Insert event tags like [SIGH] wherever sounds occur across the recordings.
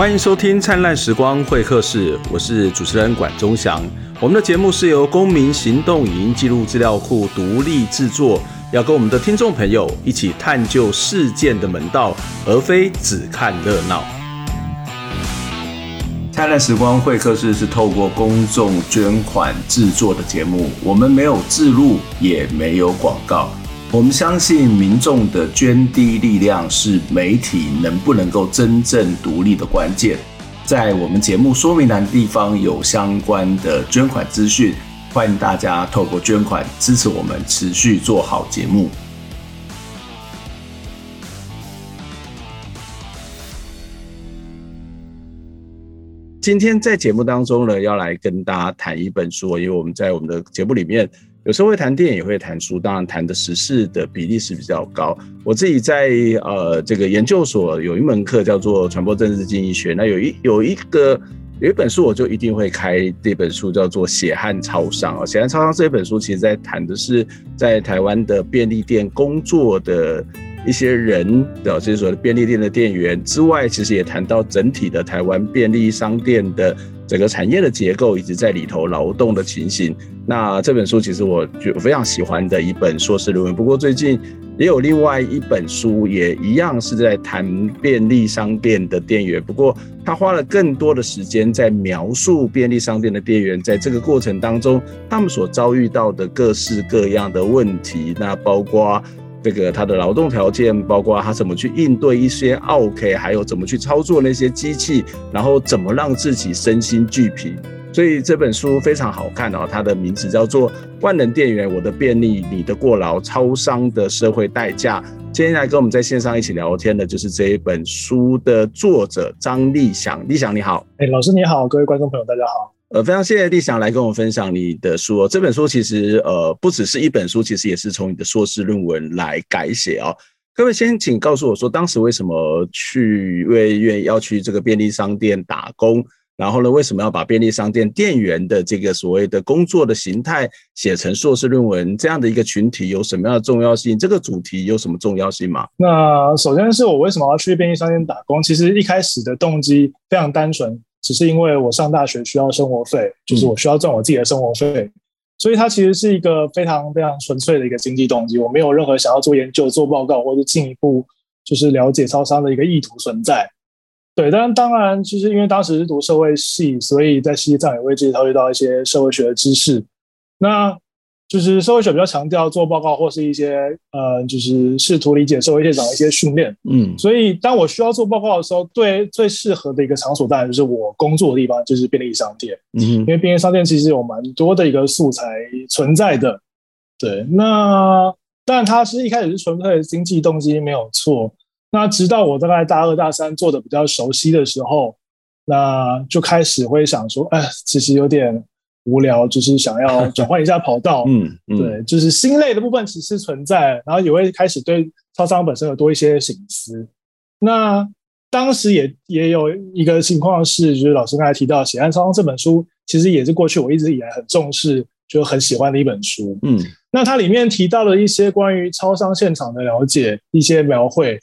欢迎收听《灿烂时光会客室》，我是主持人管中祥。我们的节目是由公民行动影音记录资料库独立制作，要跟我们的听众朋友一起探究事件的门道，而非只看热闹。灿烂时光会客室是透过公众捐款制作的节目，我们没有置入，也没有广告。我们相信民众的捐滴力量是媒体能不能够真正独立的关键。在我们节目说明栏的地方有相关的捐款资讯，欢迎大家透过捐款支持我们持续做好节目。今天在节目当中呢，要来跟大家谈一本书，因为我们在我们的节目里面有时候会谈电影，也会谈书，当然谈的时事的比例是比较高。我自己在呃这个研究所有一门课叫做传播政治经济学，那有一有一个有一本书，我就一定会开这本书，叫做《血汗超商》啊，《血汗超商》这本书其实在谈的是在台湾的便利店工作的。一些人的，就是说便利店的店员之外，其实也谈到整体的台湾便利商店的整个产业的结构，以及在里头劳动的情形。那这本书其实我就非常喜欢的一本硕士论文。不过最近也有另外一本书，也一样是在谈便利商店的店员，不过他花了更多的时间在描述便利商店的店员在这个过程当中，他们所遭遇到的各式各样的问题，那包括。这个他的劳动条件，包括他怎么去应对一些 OK，，还有怎么去操作那些机器，然后怎么让自己身心俱疲。所以这本书非常好看哦，它的名字叫做《万能店员：我的便利，你的过劳，超商的社会代价》。今天来跟我们在线上一起聊天的，就是这一本书的作者张立祥。立祥你好，哎，老师你好，各位观众朋友大家好。呃，非常谢谢立祥来跟我分享你的书哦。这本书其实呃不只是一本书，其实也是从你的硕士论文来改写哦。各位先请告诉我说，当时为什么去为愿意要去这个便利商店打工？然后呢，为什么要把便利商店店员的这个所谓的工作的形态写成硕士论文？这样的一个群体有什么样的重要性？这个主题有什么重要性吗？那首先是我为什么要去便利商店打工？其实一开始的动机非常单纯。只是因为我上大学需要生活费，就是我需要赚我自己的生活费，嗯、所以它其实是一个非常非常纯粹的一个经济动机。我没有任何想要做研究、做报告或者进一步就是了解超商的一个意图存在。对，但当然，其实因为当时是读社会系，所以在西藏也会接触到一些社会学的知识。那就是社会学比较强调做报告或是一些呃，就是试图理解社会现象的一些训练。嗯，所以当我需要做报告的时候，对最适合的一个场所当然就是我工作的地方，就是便利商店。嗯，因为便利商店其实有蛮多的一个素材存在的。对，那但它是一开始是纯粹的经济动机没有错。那直到我大概大二大三做的比较熟悉的时候，那就开始会想说，哎，其实有点。无聊，就是想要 [LAUGHS] 转换一下跑道，嗯，嗯，对，就是心累的部分其实存在，然后也会开始对超商本身有多一些心思。那当时也也有一个情况是，就是老师刚才提到《血汗超商》这本书，其实也是过去我一直以来很重视，就很喜欢的一本书。嗯，那它里面提到了一些关于超商现场的了解，一些描绘，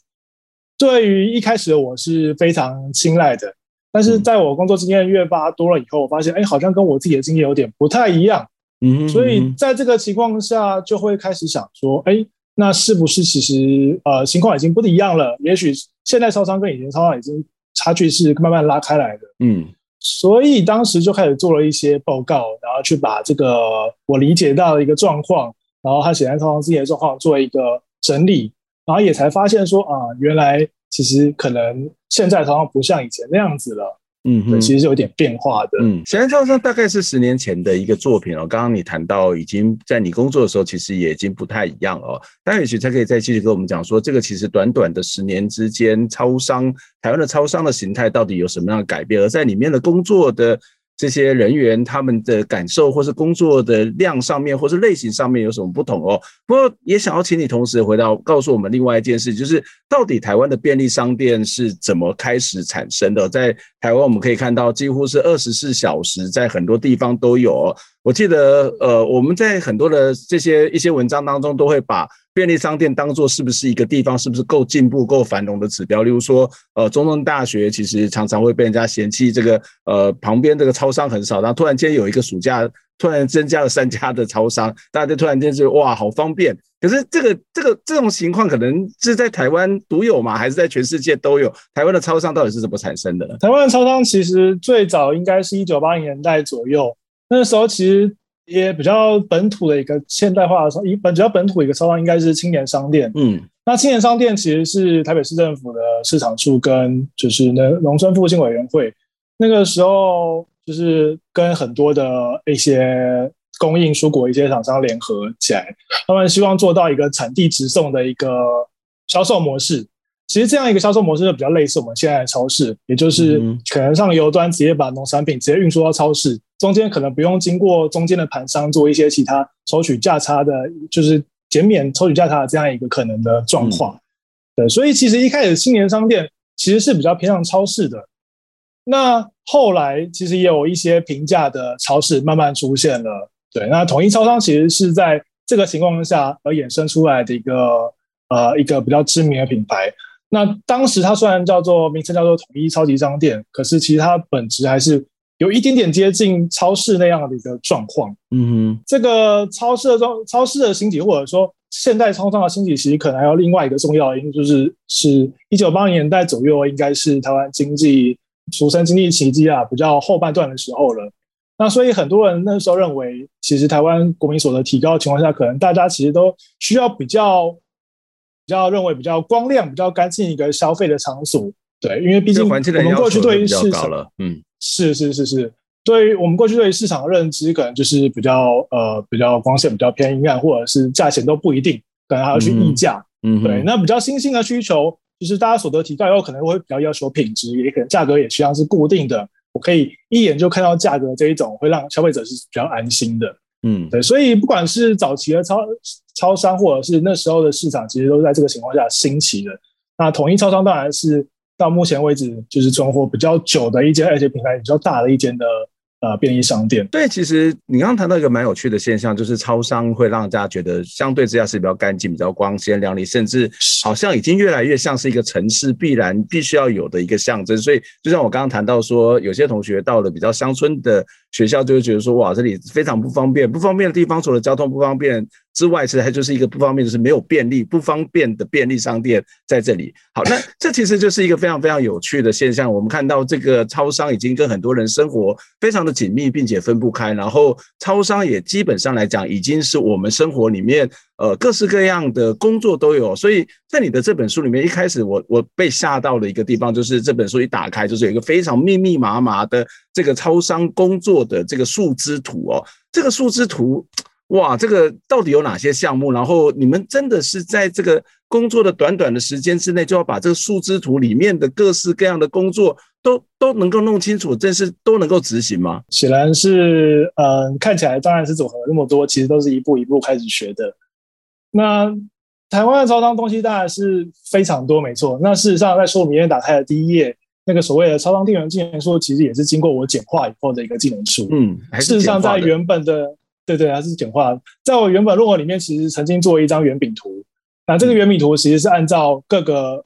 对于一开始的我是非常青睐的。但是在我工作经验越发多了以后，我发现，哎，好像跟我自己的经验有点不太一样。嗯，所以在这个情况下，就会开始想说，哎，那是不是其实呃情况已经不一样了？也许现在超商跟以前超商已经差距是慢慢拉开来的。嗯，所以当时就开始做了一些报告，然后去把这个我理解到的一个状况，然后他显然超商自己的状况做一个整理，然后也才发现说，啊，原来。其实可能现在好像不像以前那样子了，嗯哼，对，其实是有点变化的。嗯，现在超商大概是十年前的一个作品哦。刚刚你谈到已经在你工作的时候，其实也已经不太一样哦。但也许才可以再继续跟我们讲说，这个其实短短的十年之间，超商台湾的超商的形态到底有什么样的改变？而在里面的工作的。这些人员他们的感受，或是工作的量上面，或是类型上面有什么不同哦？不过也想要请你同时回到告诉我们另外一件事，就是到底台湾的便利商店是怎么开始产生的？在台湾我们可以看到，几乎是二十四小时，在很多地方都有。我记得，呃，我们在很多的这些一些文章当中，都会把便利商店当做是不是一个地方是不是够进步、够繁荣的指标？例如说，呃，中正大学其实常常会被人家嫌弃，这个呃旁边这个超商很少，然后突然间有一个暑假突然增加了三家的超商，大家就突然间就哇好方便。可是这个这个这种情况可能是在台湾独有吗？还是在全世界都有？台湾的超商到底是怎么产生的？台湾的超商其实最早应该是一九八零年代左右，那时候其实。也比较本土的一个现代化的商，一本比较本土的一个超商应该是青年商店。嗯，那青年商店其实是台北市政府的市场处跟就是那农村复兴委员会那个时候就是跟很多的一些供应蔬果一些厂商联合起来，他们希望做到一个产地直送的一个销售模式。其实这样一个销售模式就比较类似我们现在的超市，也就是可能上游端直接把农产品直接运输到超市。中间可能不用经过中间的盘商做一些其他抽取价差的，就是减免抽取价差的这样一个可能的状况。嗯、对，所以其实一开始青年商店其实是比较偏向超市的。那后来其实也有一些平价的超市慢慢出现了。对，那统一超商其实是在这个情况下而衍生出来的一个呃一个比较知名的品牌。那当时它虽然叫做名称叫做统一超级商店，可是其实它本质还是。有一点点接近超市那样的一个状况，嗯哼，这个超市的状超市的兴起，或者说现代超商的兴起，其实可能还有另外一个重要的因素，就是是一九八零年代左右，应该是台湾经济俗称经济奇迹啊，比较后半段的时候了。那所以很多人那时候认为，其实台湾国民所得提高的情况下，可能大家其实都需要比较比较认为比较光亮、比较干净一个消费的场所。对，因为毕竟我们过去对于市场，嗯。是是是是，对于我们过去对于市场的认知，可能就是比较呃比较光线比较偏阴暗，或者是价钱都不一定，可能还要去议价。嗯，对。那比较新兴的需求，就是大家所得提高以后，可能会比较要求品质，也可能价格也实际上是固定的，我可以一眼就看到价格这一种，会让消费者是比较安心的。嗯，对。所以不管是早期的超超商，或者是那时候的市场，其实都在这个情况下兴起的。那统一超商当然是。到目前为止，就是存活比较久的一间，而且品牌比较大的一间的呃便利商店。对，其实你刚刚谈到一个蛮有趣的现象，就是超商会让大家觉得相对之下是比较干净、比较光鲜亮丽，甚至好像已经越来越像是一个城市必然必须要有的一个象征。所以，就像我刚刚谈到说，有些同学到了比较乡村的学校，就会觉得说，哇，这里非常不方便。不方便的地方，除了交通不方便。之外，其实它就是一个不方便，就是没有便利、不方便的便利商店在这里。好，那 [LAUGHS] 这其实就是一个非常非常有趣的现象。我们看到这个超商已经跟很多人生活非常的紧密，并且分不开。然后，超商也基本上来讲，已经是我们生活里面呃各式各样的工作都有。所以在你的这本书里面，一开始我我被吓到的一个地方，就是这本书一打开，就是有一个非常密密麻麻的这个超商工作的这个树枝图哦，这个树枝图。哇，这个到底有哪些项目？然后你们真的是在这个工作的短短的时间之内，就要把这个树枝图里面的各式各样的工作都都能够弄清楚，这是都能够执行吗？显然是，嗯，看起来当然是组合那么多，其实都是一步一步开始学的。那台湾的超商东西当然是非常多，没错。那事实上，在说明面打开的第一页，那个所谓的超商店员技能书，其实也是经过我简化以后的一个技能书。嗯，事实上，在原本的。对对，还是简化。在我原本论文里面，其实曾经做一张圆饼图。那这个圆饼图其实是按照各个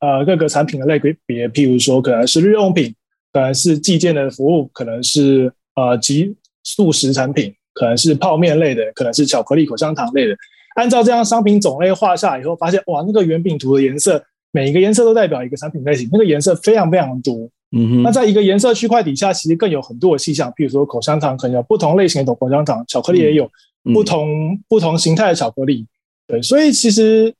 呃各个产品的类别，譬如说可能是日用品，可能是寄件的服务，可能是呃即速食产品，可能是泡面类的，可能是巧克力、口香糖类的。按照这样商品种类画下来以后，发现哇，那个圆饼图的颜色，每一个颜色都代表一个产品类型，那个颜色非常非常多。嗯哼，那在一个颜色区块底下，其实更有很多的细项，譬如说口香糖可能有不同类型的口香糖，巧克力也有不同、嗯、不同形态的巧克力。对，所以其实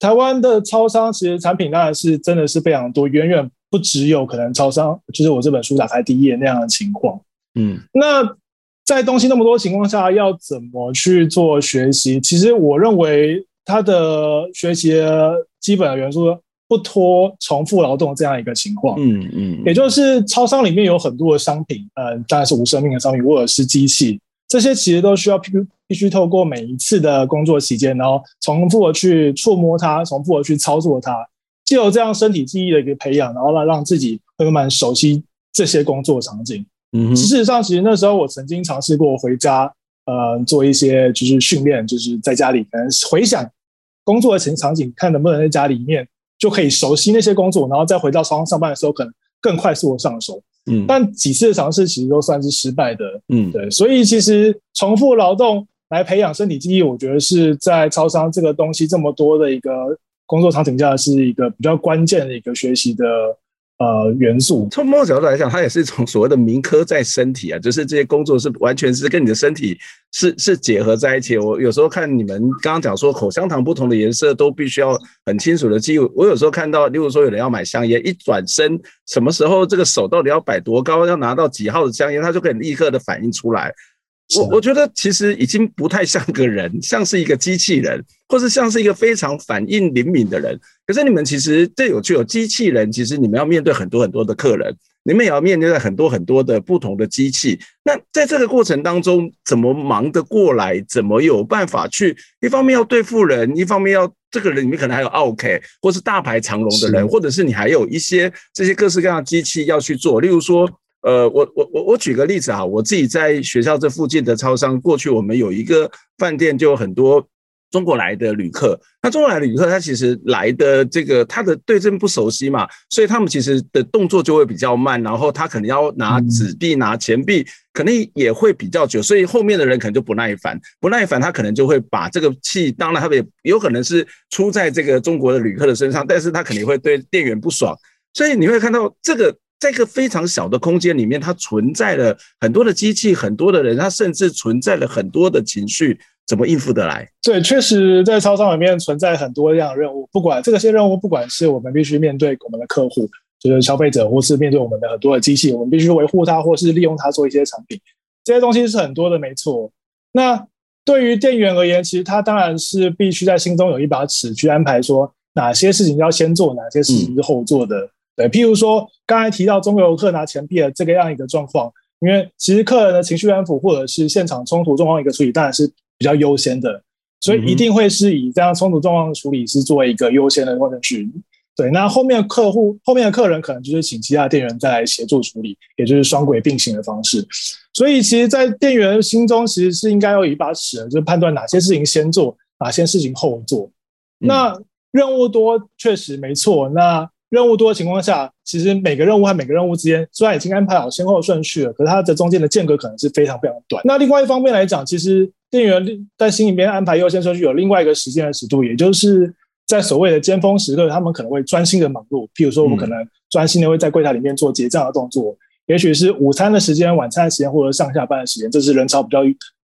台湾的超商其实产品当然是真的是非常多，远远不只有可能超商，就是我这本书打开第一页那样的情况。嗯，那在东西那么多情况下，要怎么去做学习？其实我认为它的学习的基本的元素。不脱重复劳动这样一个情况，嗯嗯，也就是超商里面有很多的商品，呃，当然是无生命的商品，或者是机器，这些其实都需要必必须透过每一次的工作期间，然后重复的去触摸它，重复的去操作它，借由这样身体记忆的一个培养，然后来让自己会慢慢熟悉这些工作场景。嗯，事实上，其实那时候我曾经尝试过回家，呃，做一些就是训练，就是在家里可能回想。工作的情场景，看能不能在家里面就可以熟悉那些工作，然后再回到床上上班的时候，可能更快速的上手。嗯，但几次的尝试其实都算是失败的。嗯，对，所以其实重复劳动来培养身体记忆，我觉得是在超商这个东西这么多的一个工作场景下，是一个比较关键的一个学习的。呃，元素从某种角度来讲，它也是一种所谓的铭刻在身体啊，就是这些工作是完全是跟你的身体是是结合在一起。我有时候看你们刚刚讲说口香糖不同的颜色都必须要很清楚的记录。我有时候看到，例如说有人要买香烟，一转身什么时候这个手到底要摆多高，要拿到几号的香烟，他就可以立刻的反应出来。我我觉得其实已经不太像个人，[LAUGHS] 像是一个机器人，或是像是一个非常反应灵敏的人。可是你们其实这有趣，有机器人，其实你们要面对很多很多的客人，你们也要面对很多很多的不同的机器。那在这个过程当中，怎么忙得过来？怎么有办法去？一方面要对付人，一方面要这个人里面可能还有奥 K，，或是大排长龙的人，或者是你还有一些这些各式各样的机器要去做，例如说。呃，我我我我举个例子啊，我自己在学校这附近的超商，过去我们有一个饭店，就有很多中国来的旅客。那中国来的旅客，他其实来的这个他的对这边不熟悉嘛，所以他们其实的动作就会比较慢，然后他可能要拿纸币、拿钱币，可能也会比较久，所以后面的人可能就不耐烦，不耐烦，他可能就会把这个气，当然他也有可能是出在这个中国的旅客的身上，但是他肯定会对店员不爽，所以你会看到这个。在一个非常小的空间里面，它存在了很多的机器，很多的人，它甚至存在了很多的情绪，怎么应付得来？对，确实在超商里面存在很多这样的任务，不管这些任务，不管是我们必须面对我们的客户，就是消费者，或是面对我们的很多的机器，我们必须维护它，或是利用它做一些产品，这些东西是很多的，没错。那对于店员而言，其实他当然是必须在心中有一把尺，去安排说哪些事情要先做，哪些事情是后做的。对，譬如说刚才提到中国游客拿钱币的这个样一个状况，因为其实客人的情绪安抚或者是现场冲突状况一个处理，当然是比较优先的，所以一定会是以这样冲突状况的处理是作为一个优先的顺序。对，那后面的客户后面的客人可能就是请其他店员再来协助处理，也就是双轨并行的方式。所以其实，在店员心中其实是应该有一把尺，就是判断哪些事情先做，哪些事情后做。那任务多确实没错，那。任务多的情况下，其实每个任务和每个任务之间虽然已经安排好先后顺序了，可是它的中间的间隔可能是非常非常短。那另外一方面来讲，其实店员在心里面安排优先顺序有另外一个时间的尺度，也就是在所谓的尖峰时刻，他们可能会专心的忙碌。譬如说，我们可能专心的会在柜台里面做结账的动作，也许是午餐的时间、晚餐的时间或者上下班的时间，这是人潮比较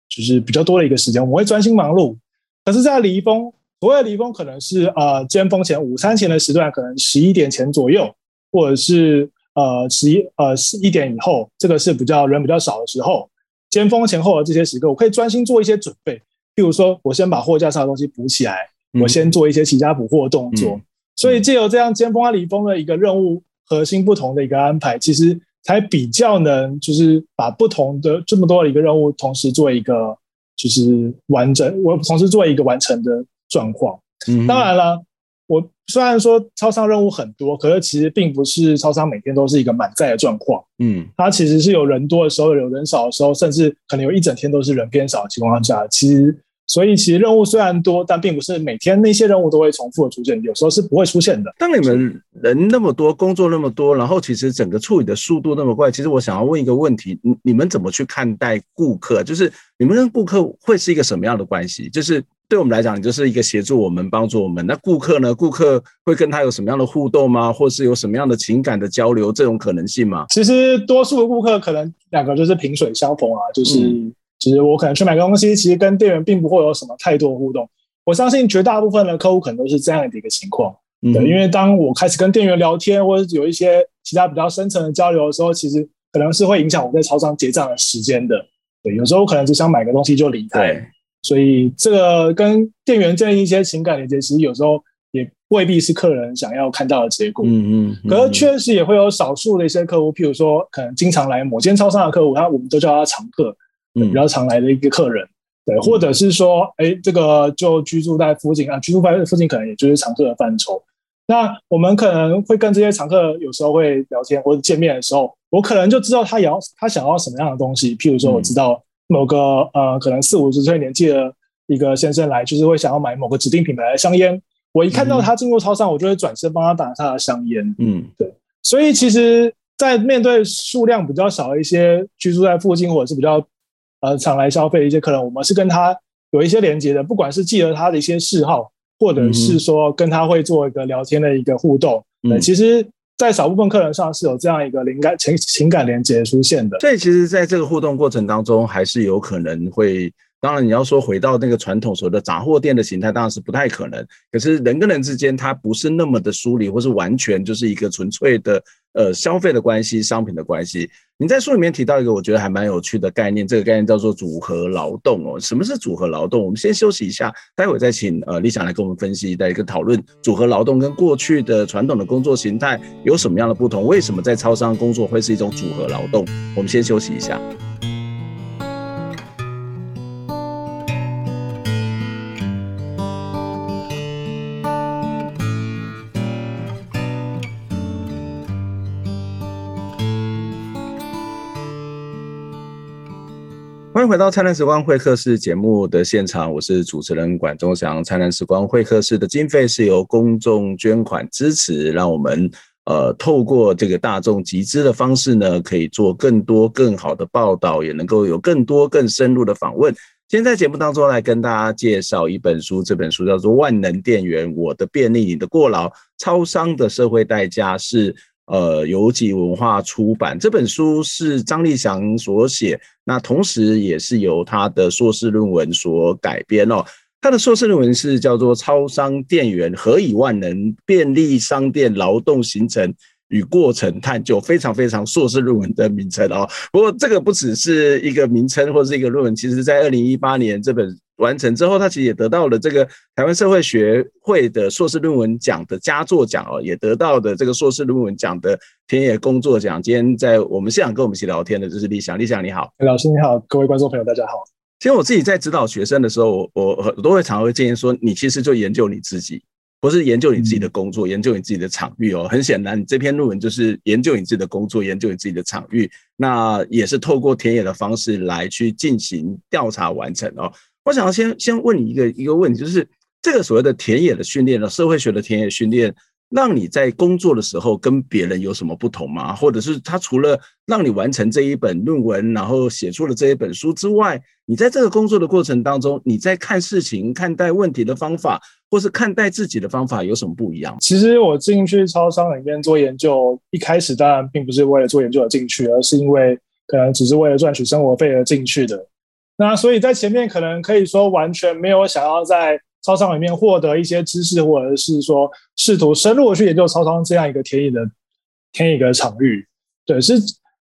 就是比较多的一个时间，我们会专心忙碌。可是，在离峰。所谓的离峰可能是呃尖峰前午餐前的时段，可能十一点前左右，或者是呃十一呃十一点以后，这个是比较人比较少的时候。尖峰前后的这些时刻，我可以专心做一些准备，譬如说我先把货架上的东西补起来，我先做一些其他补货的动作。嗯、所以借由这样尖峰和离峰的一个任务核心不同的一个安排，其实才比较能就是把不同的这么多的一个任务同时做一个就是完整，我同时做一个完成的。状况，当然了，我虽然说超商任务很多，可是其实并不是超商每天都是一个满载的状况。嗯，它其实是有人多的时候，有人少的时候，甚至可能有一整天都是人偏少的情况下。其实，所以其实任务虽然多，但并不是每天那些任务都会重复的出现，有时候是不会出现的。当你们人那么多，工作那么多，然后其实整个处理的速度那么快，其实我想要问一个问题：你你们怎么去看待顾客？就是你们跟顾客会是一个什么样的关系？就是。对我们来讲，你就是一个协助我们、帮助我们。那顾客呢？顾客会跟他有什么样的互动吗？或是有什么样的情感的交流？这种可能性吗？其实多数的顾客可能两个就是萍水相逢啊，就是、嗯、其实我可能去买个东西，其实跟店员并不会有什么太多互动。我相信绝大部分的客户可能都是这样的一个情况。嗯、对，因为当我开始跟店员聊天，或者有一些其他比较深层的交流的时候，其实可能是会影响我在超商结账的时间的。对，有时候我可能只想买个东西就离开。所以这个跟店员建立一些情感连接，其实有时候也未必是客人想要看到的结果。嗯嗯。可是确实也会有少数的一些客户，譬如说可能经常来某间超商的客户，他我们都叫他常客，比较常来的一个客人。对，或者是说，哎，这个就居住在附近啊，居住在附近可能也就是常客的范畴。那我们可能会跟这些常客有时候会聊天或者见面的时候，我可能就知道他要他想要什么样的东西。譬如说，我知道。某个呃，可能四五十岁年纪的一个先生来，就是会想要买某个指定品牌的香烟。我一看到他进入超商，我就会转身帮他打他的香烟。嗯，对。所以其实，在面对数量比较少的一些居住在附近或者是比较呃常来消费的一些客人，我们是跟他有一些连接的，不管是记得他的一些嗜好，或者是说跟他会做一个聊天的一个互动。嗯，对，其实。在少部分客人上是有这样一个灵感情情感连接出现的，所以其实在这个互动过程当中，还是有可能会。当然，你要说回到那个传统所谓的杂货店的形态，当然是不太可能。可是人跟人之间，它不是那么的疏离，或是完全就是一个纯粹的呃消费的关系、商品的关系。你在书里面提到一个我觉得还蛮有趣的概念，这个概念叫做组合劳动哦。什么是组合劳动？我们先休息一下，待会再请呃李想来跟我们分析，再一个讨论组合劳动跟过去的传统的工作形态有什么样的不同？为什么在超商工作会是一种组合劳动？我们先休息一下。欢迎回到《灿烂时光会客室》节目的现场，我是主持人管中祥。《灿烂时光会客室》的经费是由公众捐款支持，让我们呃透过这个大众集资的方式呢，可以做更多更好的报道，也能够有更多更深入的访问。今天在节目当中来跟大家介绍一本书，这本书叫做《万能电源：我的便利，你的过劳，超商的社会代价》是。呃，游记文化出版这本书是张立祥所写，那同时也是由他的硕士论文所改编哦。他的硕士论文是叫做《超商店员何以万能：便利商店劳动形成与过程探究》，非常非常硕士论文的名称哦。不过这个不只是一个名称或是一个论文，其实在二零一八年这本。完成之后，他其实也得到了这个台湾社会学会的硕士论文奖的佳作奖哦，也得到的这个硕士论文奖的田野工作奖。今天在我们现场跟我们一起聊天的就是立祥，立祥你好，老师你好，各位观众朋友大家好。其实我自己在指导学生的时候，我我都会常会建议说，你其实就研究你自己，不是研究你自己的工作，研究你自己的场域哦。很显然，你这篇论文就是研究你自己的工作，研究你自己的场域，那也是透过田野的方式来去进行调查完成哦。我想要先先问你一个一个问题，就是这个所谓的田野的训练呢，社会学的田野训练，让你在工作的时候跟别人有什么不同吗？或者是他除了让你完成这一本论文，然后写出了这一本书之外，你在这个工作的过程当中，你在看事情、看待问题的方法，或是看待自己的方法有什么不一样？其实我进去超商里面做研究，一开始当然并不是为了做研究而进去，而是因为可能只是为了赚取生活费而进去的。那所以在前面可能可以说完全没有想要在超商里面获得一些知识，或者是说试图深入的去研究超商这样一个田野的田野的场域。对，是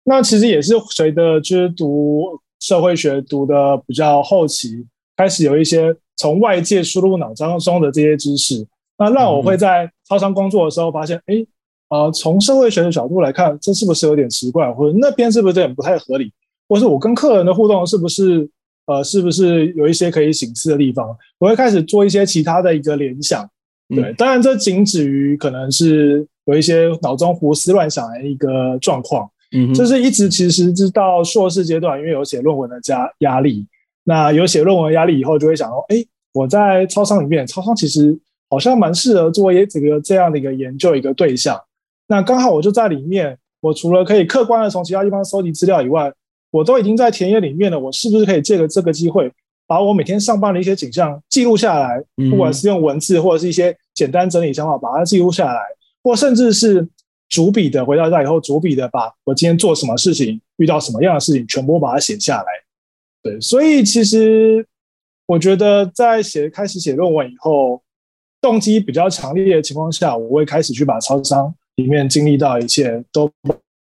那其实也是随着就是读社会学读的比较后期，开始有一些从外界输入脑当中的这些知识，那让我会在超商工作的时候发现，哎，啊，从社会学的角度来看，这是不是有点奇怪，或者那边是不是有点不太合理，或是我跟客人的互动是不是？呃，是不是有一些可以省思的地方？我会开始做一些其他的一个联想，对，当然这仅止于可能是有一些脑中胡思乱想的一个状况，嗯，就是一直其实直到硕士阶段，因为有写论文的加压力，那有写论文压力以后，就会想说，哎，我在超商里面，超商其实好像蛮适合做一这个这样的一个研究一个对象，那刚好我就在里面，我除了可以客观的从其他地方收集资料以外。我都已经在田野里面了，我是不是可以借着这个机会，把我每天上班的一些景象记录下来？不管是用文字或者是一些简单整理想法，把它记录下来，或甚至是逐笔的回到家以后，逐笔的把我今天做什么事情，遇到什么样的事情，全部把它写下来。对，所以其实我觉得在写开始写论文以后，动机比较强烈的情况下，我会开始去把超商里面经历到一切都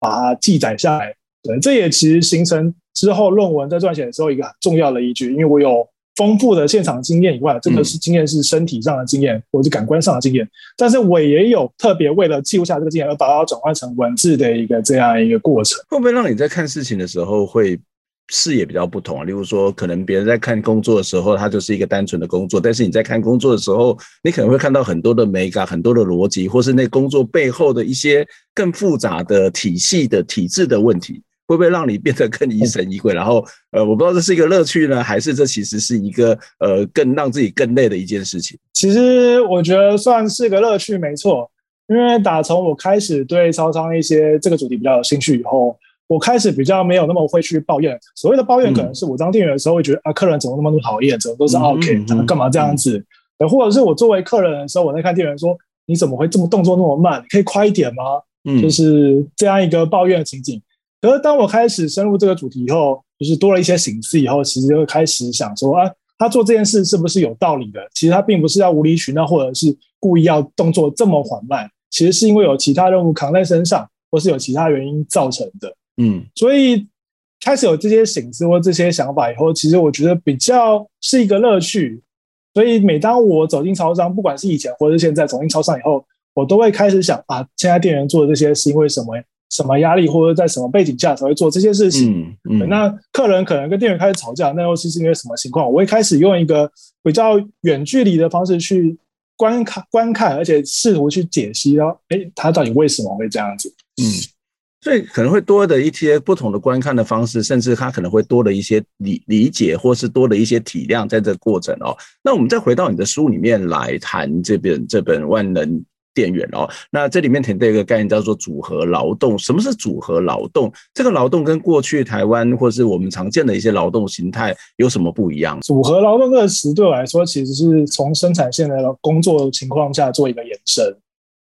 把它记载下来。对，这也其实形成之后论文在撰写的时候一个很重要的依据，因为我有丰富的现场经验以外，这个是经验是身体上的经验或者是感官上的经验，但是我也有特别为了记录下这个经验而把它转换成文字的一个这样一个过程。会不会让你在看事情的时候会视野比较不同啊？例如说，可能别人在看工作的时候，他就是一个单纯的工作，但是你在看工作的时候，你可能会看到很多的美感、很多的逻辑，或是那工作背后的一些更复杂的体系的体制的问题。会不会让你变得更疑神疑鬼？然后呃，我不知道这是一个乐趣呢，还是这其实是一个呃更让自己更累的一件事情。其实我觉得算是个乐趣，没错。因为打从我开始对超商一些这个主题比较有兴趣以后，我开始比较没有那么会去抱怨。所谓的抱怨，可能是我当店员的时候会觉得、嗯、啊，客人怎么那么讨厌，怎么都是 OK，他们干嘛这样子？嗯、或者是我作为客人的时候，我在看店员说，你怎么会这么动作那么慢？你可以快一点吗？嗯，就是这样一个抱怨的情景。可是当我开始深入这个主题以后，就是多了一些省思以后，其实就会开始想说啊，他做这件事是不是有道理的？其实他并不是要无理取闹，或者是故意要动作这么缓慢。其实是因为有其他任务扛在身上，或是有其他原因造成的。嗯，所以开始有这些醒思或这些想法以后，其实我觉得比较是一个乐趣。所以每当我走进超商，不管是以前或是现在走进超商以后，我都会开始想啊，现在店员做的这些是因为什么什么压力，或者在什么背景下才会做这些事情。嗯，嗯，那客人可能跟店员开始吵架，那又是因为什么情况？我会开始用一个比较远距离的方式去。观看观看，而且试图去解析，然后，哎，他到底为什么会这样子？嗯，所以可能会多的一些不同的观看的方式，甚至他可能会多了一些理理解，或是多了一些体谅，在这个过程哦。那我们再回到你的书里面来谈这本这本万能。店员哦，那这里面提到一个概念叫做组合劳动。什么是组合劳动？这个劳动跟过去台湾或是我们常见的一些劳动形态有什么不一样？组合劳动这个词对我来说，其实是从生产线的工作情况下做一个延伸。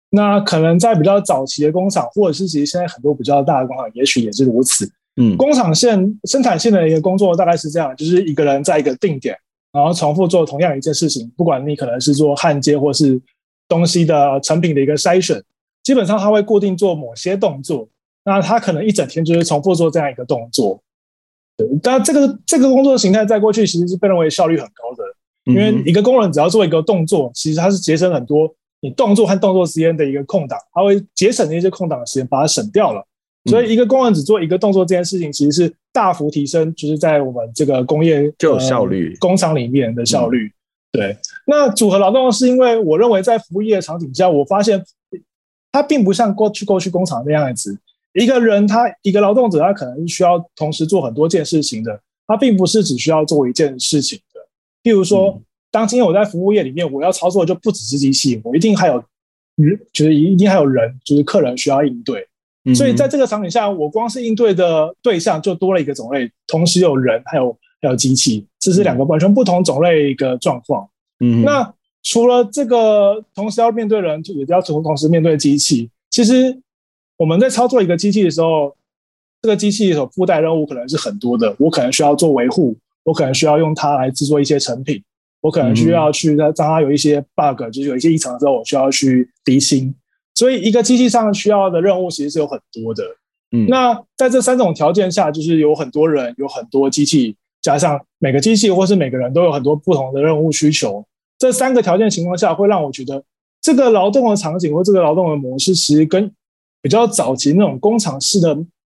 那可能在比较早期的工厂，或者是其实现在很多比较大的工厂，也许也是如此。嗯，工厂线生产线的一个工作大概是这样，就是一个人在一个定点，然后重复做同样一件事情，不管你可能是做焊接或是。东西的成品的一个筛选，基本上他会固定做某些动作，那他可能一整天就是重复做这样一个动作。对，但这个这个工作形态在过去其实是被认为效率很高的，因为一个工人只要做一个动作，其实它是节省很多你动作和动作之间的一个空档，它会节省那些空档的时间，把它省掉了。所以一个工人只做一个动作这件事情，其实是大幅提升，就是在我们这个工业就有效率、呃、工厂里面的效率。对，那组合劳动是因为我认为在服务业的场景下，我发现它并不像过去过去工厂那样子，一个人他一个劳动者他可能需要同时做很多件事情的，他并不是只需要做一件事情的。譬如说，当今天我在服务业里面，我要操作的就不只是机器，我一定还有人，就是一定还有人，就是客人需要应对。所以在这个场景下，我光是应对的对象就多了一个种类，同时有人还有。还有机器，这是两个完全不同种类一个状况。嗯，那除了这个同时要面对人，也要同同时面对机器。其实我们在操作一个机器的时候，这个机器所附带任务可能是很多的。我可能需要做维护，我可能需要用它来制作一些成品，我可能需要去让它有一些 bug，就是有一些异常的时候，我需要去厘清。所以一个机器上需要的任务其实是有很多的。嗯，那在这三种条件下，就是有很多人，有很多机器。加上每个机器或是每个人都有很多不同的任务需求，这三个条件情况下，会让我觉得这个劳动的场景或这个劳动的模式，其实跟比较早期那种工厂式的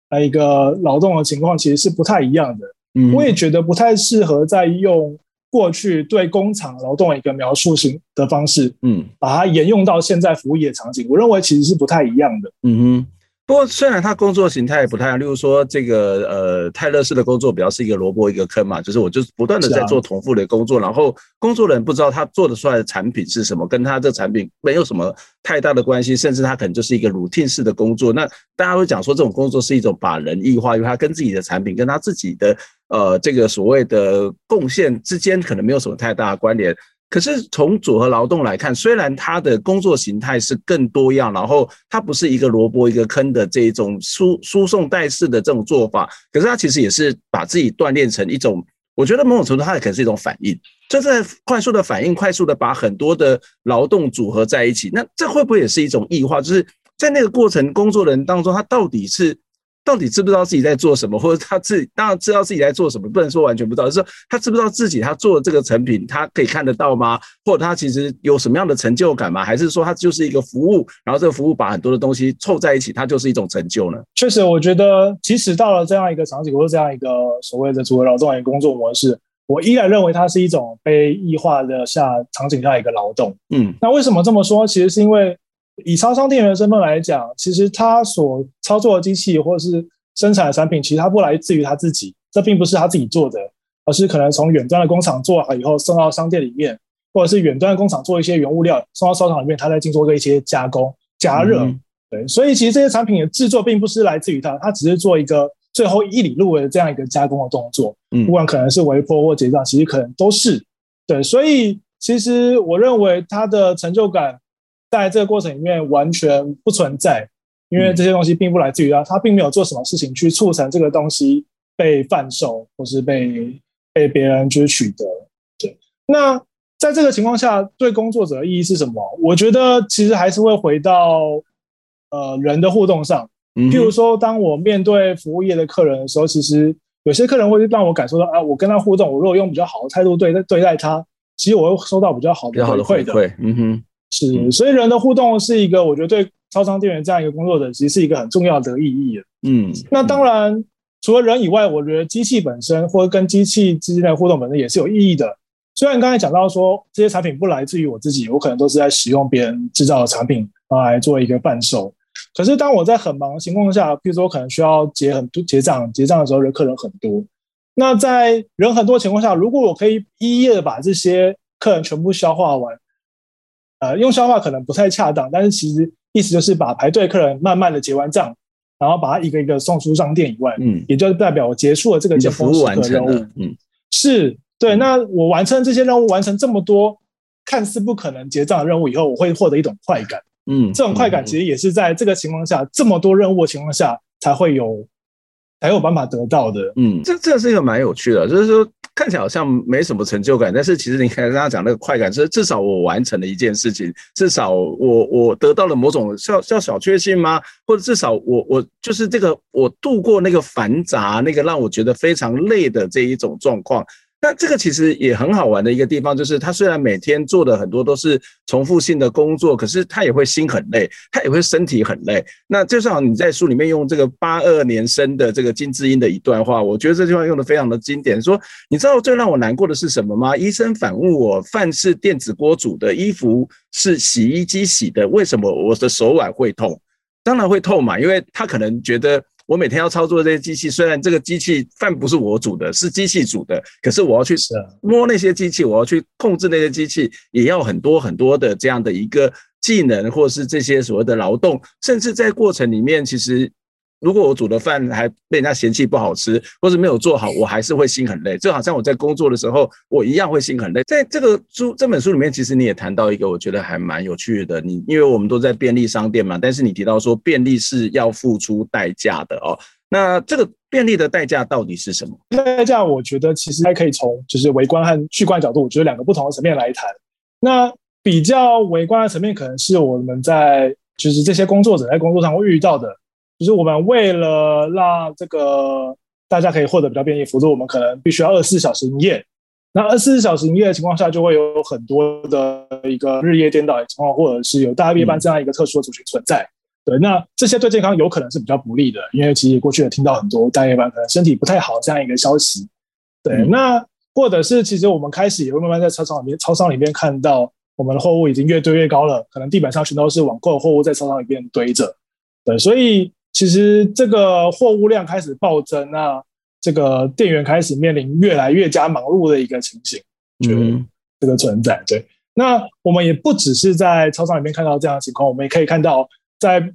呃一个劳动的情况，其实是不太一样的。嗯，我也觉得不太适合再用过去对工厂劳动的一个描述型的方式，嗯，把它沿用到现在服务业场景，我认为其实是不太一样的。嗯哼。不过，虽然他工作形态不太一样，例如说这个呃泰勒式的工作比较是一个萝卜一个坑嘛，就是我就是不断的在做重复的工作，然后工作人不知道他做得出来的产品是什么，跟他这产品没有什么太大的关系，甚至他可能就是一个 routine 式的工作。那大家会讲说这种工作是一种把人异化，因为他跟自己的产品跟他自己的呃这个所谓的贡献之间可能没有什么太大的关联。可是从组合劳动来看，虽然他的工作形态是更多样，然后他不是一个萝卜一个坑的这一种输输送带式的这种做法，可是他其实也是把自己锻炼成一种，我觉得某种程度它也可能是一种反应，就是快速的反应，快速的把很多的劳动组合在一起，那这会不会也是一种异化？就是在那个过程工作的人当中，他到底是？到底知不知道自己在做什么，或者他自己当然知道自己在做什么，不能说完全不知道，就是他知不知道自己他做的这个成品，他可以看得到吗？或者他其实有什么样的成就感吗？还是说他就是一个服务，然后这个服务把很多的东西凑在一起，它就是一种成就呢？确实，我觉得即使到了这样一个场景，或者这样一个所谓的组合劳动的工作模式，我依然认为它是一种被异化的下场景下一个劳动。嗯，那为什么这么说？其实是因为。以超商店员的身份来讲，其实他所操作的机器，或者是生产的产品，其实它不来自于他自己，这并不是他自己做的，而是可能从远端的工厂做好以后送到商店里面，或者是远端的工厂做一些原物料送到商场里面，他再经过一些加工加热。嗯、对，所以其实这些产品的制作并不是来自于他，他只是做一个最后一里路的这样一个加工的动作。嗯，不管可能是微波或结账，其实可能都是对。所以其实我认为他的成就感在这个过程里面完全不存在。因为这些东西并不来自于他，他并没有做什么事情去促成这个东西被贩售或是被被别人就是取得。对，那在这个情况下，对工作者的意义是什么？我觉得其实还是会回到呃人的互动上。譬如说，当我面对服务业的客人的时候，其实有些客人会让我感受到啊，我跟他互动，我如果用比较好的态度对待对待他，其实我会收到比较好的回馈的。嗯哼，是，所以人的互动是一个，我觉得对。超商店员这样一个工作者，其实是一个很重要的意义。嗯，那当然，除了人以外，我觉得机器本身或者跟机器之间的互动本身也是有意义的。虽然刚才讲到说这些产品不来自于我自己，我可能都是在使用别人制造的产品来做一个贩售。可是当我在很忙的情况下，比如说我可能需要结很多结账，结账的时候人客人很多。那在人很多情况下，如果我可以一一的把这些客人全部消化完，呃，用消化可能不太恰当，但是其实。意思就是把排队客人慢慢的结完账，然后把它一个一个送出商店以外，嗯，也就是代表我结束了这个解封时刻任务，嗯，是对。那我完成这些任务，完成这么多看似不可能结账的任务以后，我会获得一种快感，嗯，这种快感其实也是在这个情况下，这么多任务的情况下才会有。才有办法得到的，嗯，这这是一个蛮有趣的，就是说看起来好像没什么成就感，但是其实你看刚刚讲那个快感，是至少我完成了一件事情，至少我我得到了某种叫叫小确幸吗？或者至少我我就是这个我度过那个繁杂那个让我觉得非常累的这一种状况。那这个其实也很好玩的一个地方，就是他虽然每天做的很多都是重复性的工作，可是他也会心很累，他也会身体很累。那就像你在书里面用这个八二年生的这个金智英的一段话，我觉得这句话用的非常的经典。说，你知道最让我难过的是什么吗？医生反问我，饭是电子锅煮的，衣服是洗衣机洗的，为什么我的手腕会痛？当然会痛嘛，因为他可能觉得。我每天要操作这些机器，虽然这个机器饭不是我煮的，是机器煮的，可是我要去摸那些机器，我要去控制那些机器，也要很多很多的这样的一个技能，或是这些所谓的劳动，甚至在过程里面，其实。如果我煮的饭还被人家嫌弃不好吃，或是没有做好，我还是会心很累。就好像我在工作的时候，我一样会心很累。在这个书这本书里面，其实你也谈到一个我觉得还蛮有趣的。你因为我们都在便利商店嘛，但是你提到说便利是要付出代价的哦。那这个便利的代价到底是什么？代价我觉得其实还可以从就是微观和巨观角度，我觉得两个不同的层面来谈。那比较微观的层面，可能是我们在就是这些工作者在工作上会遇到的。就是我们为了让这个大家可以获得比较便利，否则我们可能必须要二十四小时营业。那二十四小时营业的情况下，就会有很多的一个日夜颠倒的情况，或者是有大夜班这样一个特殊的族群存在。嗯、对，那这些对健康有可能是比较不利的，因为其实过去也听到很多大夜班可能身体不太好这样一个消息。对，嗯、那或者是其实我们开始也会慢慢在超商里面，超商里面看到我们的货物已经越堆越高了，可能地板上全都是网购的货物在超商里面堆着。对，所以。其实这个货物量开始暴增，那这个店员开始面临越来越加忙碌的一个情形，嗯，这个存在。对，那我们也不只是在超商里面看到这样的情况，我们也可以看到在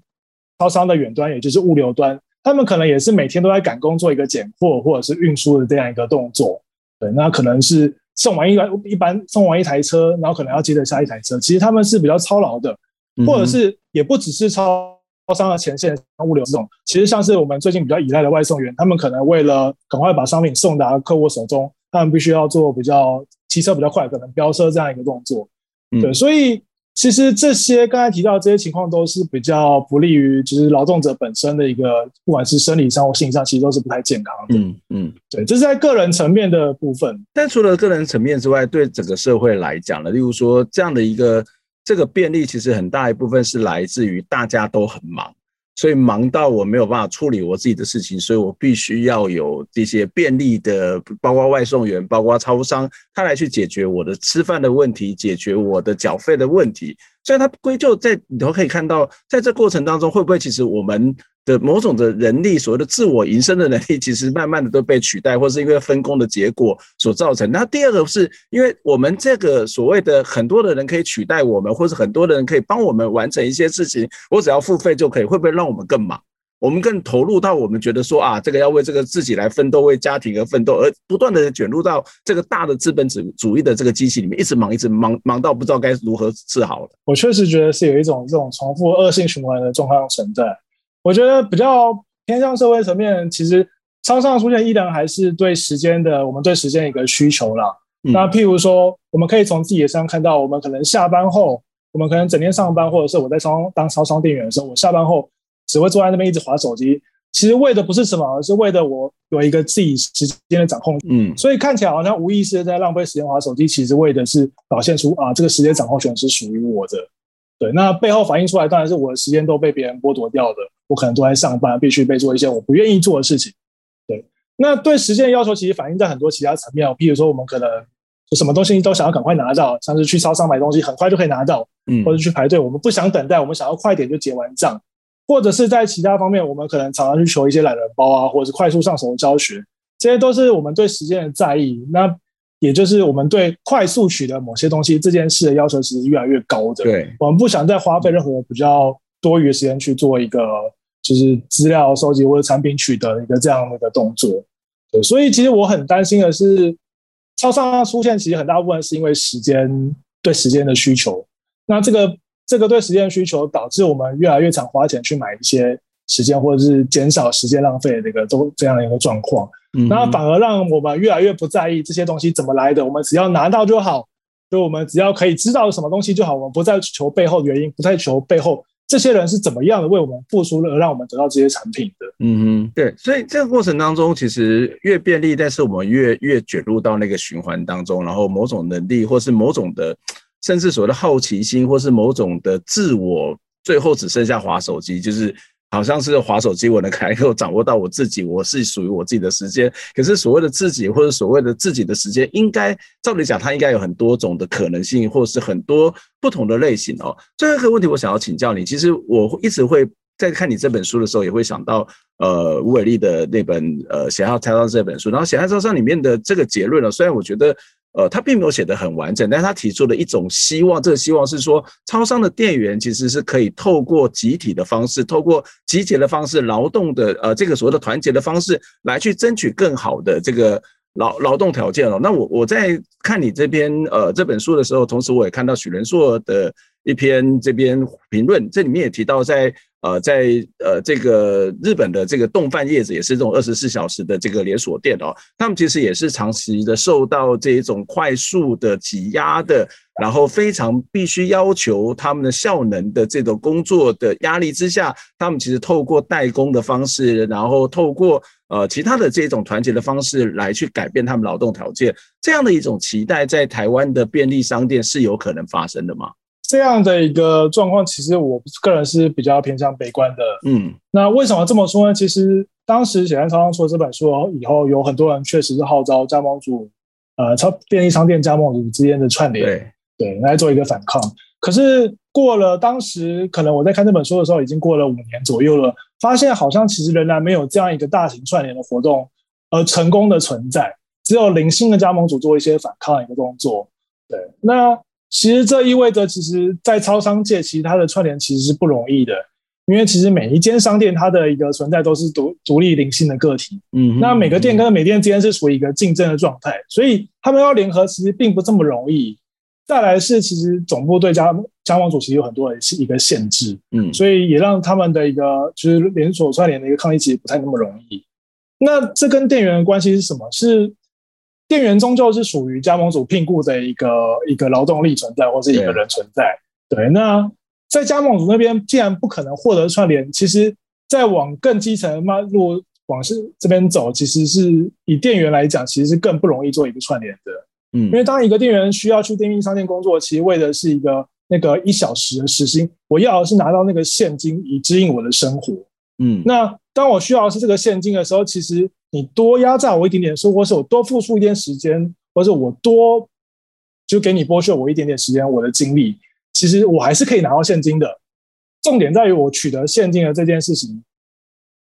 超商的远端，也就是物流端，他们可能也是每天都在赶工做一个拣货或者是运输的这样一个动作。对，那可能是送完一一般送完一台车，然后可能要接着下一台车，其实他们是比较操劳的，或者是也不只是超。超商的前线物流这种，其实像是我们最近比较依赖的外送员，他们可能为了赶快把商品送达客户手中，他们必须要做比较骑车比较快，可能飙车这样一个动作。嗯、对，所以其实这些刚才提到的这些情况都是比较不利于，就是劳动者本身的一个，不管是生理上或心理上，其实都是不太健康的。嗯嗯，对，这是在个人层面的部分。但除了个人层面之外，对整个社会来讲呢，例如说这样的一个。这个便利其实很大一部分是来自于大家都很忙，所以忙到我没有办法处理我自己的事情，所以我必须要有这些便利的，包括外送员、包括超商，他来去解决我的吃饭的问题，解决我的缴费的问题。所以它归咎在，你头可以看到，在这过程当中，会不会其实我们的某种的人力，所谓的自我营生的能力，其实慢慢的都被取代，或是因为分工的结果所造成。那第二个是因为我们这个所谓的很多的人可以取代我们，或是很多的人可以帮我们完成一些事情，我只要付费就可以，会不会让我们更忙？我们更投入到我们觉得说啊，这个要为这个自己来奋斗，为家庭而奋斗，而不断的卷入到这个大的资本主主义的这个机器里面，一直忙，一直忙，忙到不知道该如何是好了。我确实觉得是有一种这种重复恶性循环的状况存在。我觉得比较偏向社会层面，其实超商出现依然还是对时间的，我们对时间的一个需求啦。嗯、那譬如说，我们可以从自己的身上看到，我们可能下班后，我们可能整天上班，或者是我在超商当超商店员的时候，我下班后。只会坐在那边一直划手机，其实为的不是什么，而是为的我有一个自己时间的掌控。嗯，所以看起来好像无意识的在浪费时间划手机，其实为的是表现出啊，这个时间掌控权是属于我的。对，那背后反映出来当然是我的时间都被别人剥夺掉的，我可能都在上班，必须被做一些我不愿意做的事情。对，那对时间的要求其实反映在很多其他层面，譬如说我们可能就什么东西都想要赶快拿到，像是去超商买东西很快就可以拿到，嗯，或者去排队，我们不想等待，我们想要快点就结完账。或者是在其他方面，我们可能常常去求一些懒人包啊，或者是快速上手的教学，这些都是我们对时间的在意。那也就是我们对快速取得某些东西这件事的要求，其实是越来越高的。对，我们不想再花费任何比较多余的时间去做一个就是资料收集或者产品取得的一个这样的一个动作。对，所以其实我很担心的是，超商出现其实很大部分是因为时间对时间的需求。那这个。这个对时间的需求导致我们越来越常花钱去买一些时间，或者是减少时间浪费的这个都这样的一个状况。嗯，那反而让我们越来越不在意这些东西怎么来的，我们只要拿到就好，就我们只要可以知道什么东西就好，我们不再求背后的原因，不再求背后这些人是怎么样的为我们付出了，让我们得到这些产品的。嗯嗯，对，所以这个过程当中，其实越便利，但是我们越越卷入到那个循环当中，然后某种能力或是某种的。甚至所谓的好奇心，或是某种的自我，最后只剩下滑手机，就是好像是滑手机，我能能够掌握到我自己，我是属于我自己的时间。可是所谓的自己，或者所谓的自己的时间，应该照理讲，它应该有很多种的可能性，或是很多不同的类型哦。最后一个问题，我想要请教你，其实我一直会在看你这本书的时候，也会想到呃吴伟立的那本呃《血汗超商》这本书，然后《血汗超商》里面的这个结论呢，虽然我觉得。呃，他并没有写得很完整，但他提出了一种希望，这个希望是说，超商的店员其实是可以透过集体的方式，透过集结的方式，劳动的呃这个所谓的团结的方式，来去争取更好的这个劳劳动条件哦。那我我在看你这边呃这本书的时候，同时我也看到许仁硕的一篇这篇评论，这里面也提到在。呃，在呃这个日本的这个丼饭叶子也是这种二十四小时的这个连锁店哦，他们其实也是长期的受到这一种快速的挤压的，然后非常必须要求他们的效能的这种工作的压力之下，他们其实透过代工的方式，然后透过呃其他的这种团结的方式来去改变他们劳动条件，这样的一种期待，在台湾的便利商店是有可能发生的吗？这样的一个状况，其实我个人是比较偏向悲观的。嗯，那为什么这么说呢？其实当时血汗超商出了这本书以后，有很多人确实是号召加盟主，呃，超便利商店加盟主之间的串联，对，对，来做一个反抗。可是过了当时，可能我在看这本书的时候，已经过了五年左右了，发现好像其实仍然没有这样一个大型串联的活动，而成功的存在，只有零星的加盟主做一些反抗的一个动作。对，那。其实这意味着，其实，在超商界，其实它的串联其实是不容易的，因为其实每一间商店它的一个存在都是独独立零星的个体，嗯，那每个店跟每店之间是属于一个竞争的状态，所以他们要联合其实并不这么容易。再来是，其实总部对加加盟主其实有很多的一个限制，嗯，所以也让他们的一个就是连锁串联的一个抗议其实不太那么容易。那这跟店员的关系是什么？是？店员终究是属于加盟主聘雇的一个一个劳动力存在，或是一个人存在。对，那在加盟主那边，既然不可能获得串联，其实再往更基层的脉络往是这边走，其实是以店员来讲，其实是更不容易做一个串联的。嗯，因为当一个店员需要去电竞商店工作，其实为的是一个那个一小时的时薪，我要的是拿到那个现金以支应我的生活。嗯，那当我需要的是这个现金的时候，其实。你多压榨我一点点，说或是我多付出一点时间，或者我多就给你剥削我一点点时间，我的精力，其实我还是可以拿到现金的。重点在于我取得现金的这件事情，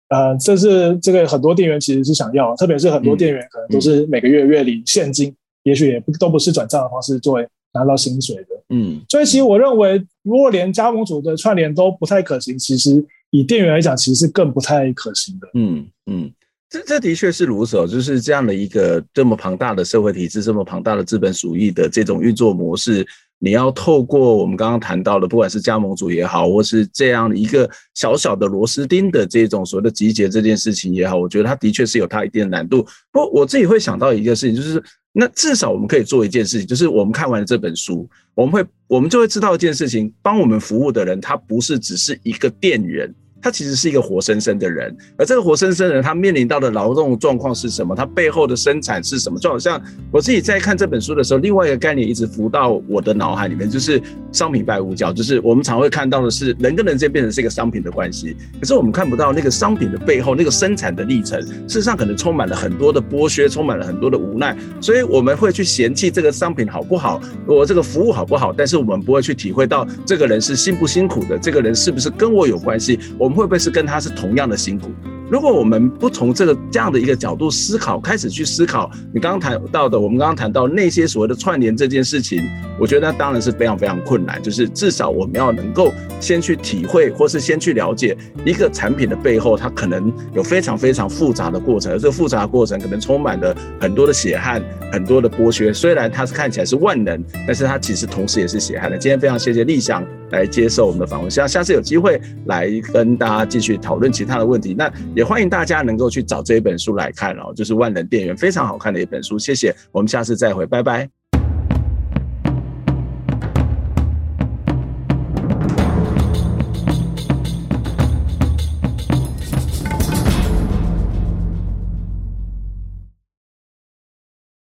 呃，这是这个很多店员其实是想要，特别是很多店员可能都是每个月月领现金，嗯、也许也不都不是转账的方式作为拿到薪水的。嗯，所以其实我认为，如果连加盟主的串联都不太可行，其实以店员来讲，其实是更不太可行的。嗯嗯，这这的确是如此，就是这样的一个这么庞大的社会体制，这么庞大的资本主义的这种运作模式。你要透过我们刚刚谈到的，不管是加盟主也好，或是这样一个小小的螺丝钉的这种所谓的集结这件事情也好，我觉得它的确是有它一定的难度。不我自己会想到一个事情，就是那至少我们可以做一件事情，就是我们看完这本书，我们会我们就会知道一件事情，帮我们服务的人，他不是只是一个店员。他其实是一个活生生的人，而这个活生生的人，他面临到的劳动状况是什么？他背后的生产是什么？就好像我自己在看这本书的时候，另外一个概念一直浮到我的脑海里面，就是商品拜物教，就是我们常会看到的是人跟人之间变成是一个商品的关系，可是我们看不到那个商品的背后那个生产的历程，事实上可能充满了很多的剥削，充满了很多的无奈，所以我们会去嫌弃这个商品好不好，我这个服务好不好，但是我们不会去体会到这个人是辛不辛苦的，这个人是不是跟我有关系，我。我们会不会是跟他是同样的辛苦？如果我们不从这个这样的一个角度思考，开始去思考你刚刚谈到的，我们刚刚谈到那些所谓的串联这件事情，我觉得那当然是非常非常困难。就是至少我们要能够先去体会，或是先去了解一个产品的背后，它可能有非常非常复杂的过程，而这个复杂的过程可能充满了很多的血汗，很多的剥削。虽然它是看起来是万能，但是它其实同时也是血汗的。今天非常谢谢立翔来接受我们的访问，希望下次有机会来跟大家继续讨论其他的问题。那。也欢迎大家能够去找这一本书来看哦，就是《万能电源》，非常好看的一本书。谢谢，我们下次再会，拜拜。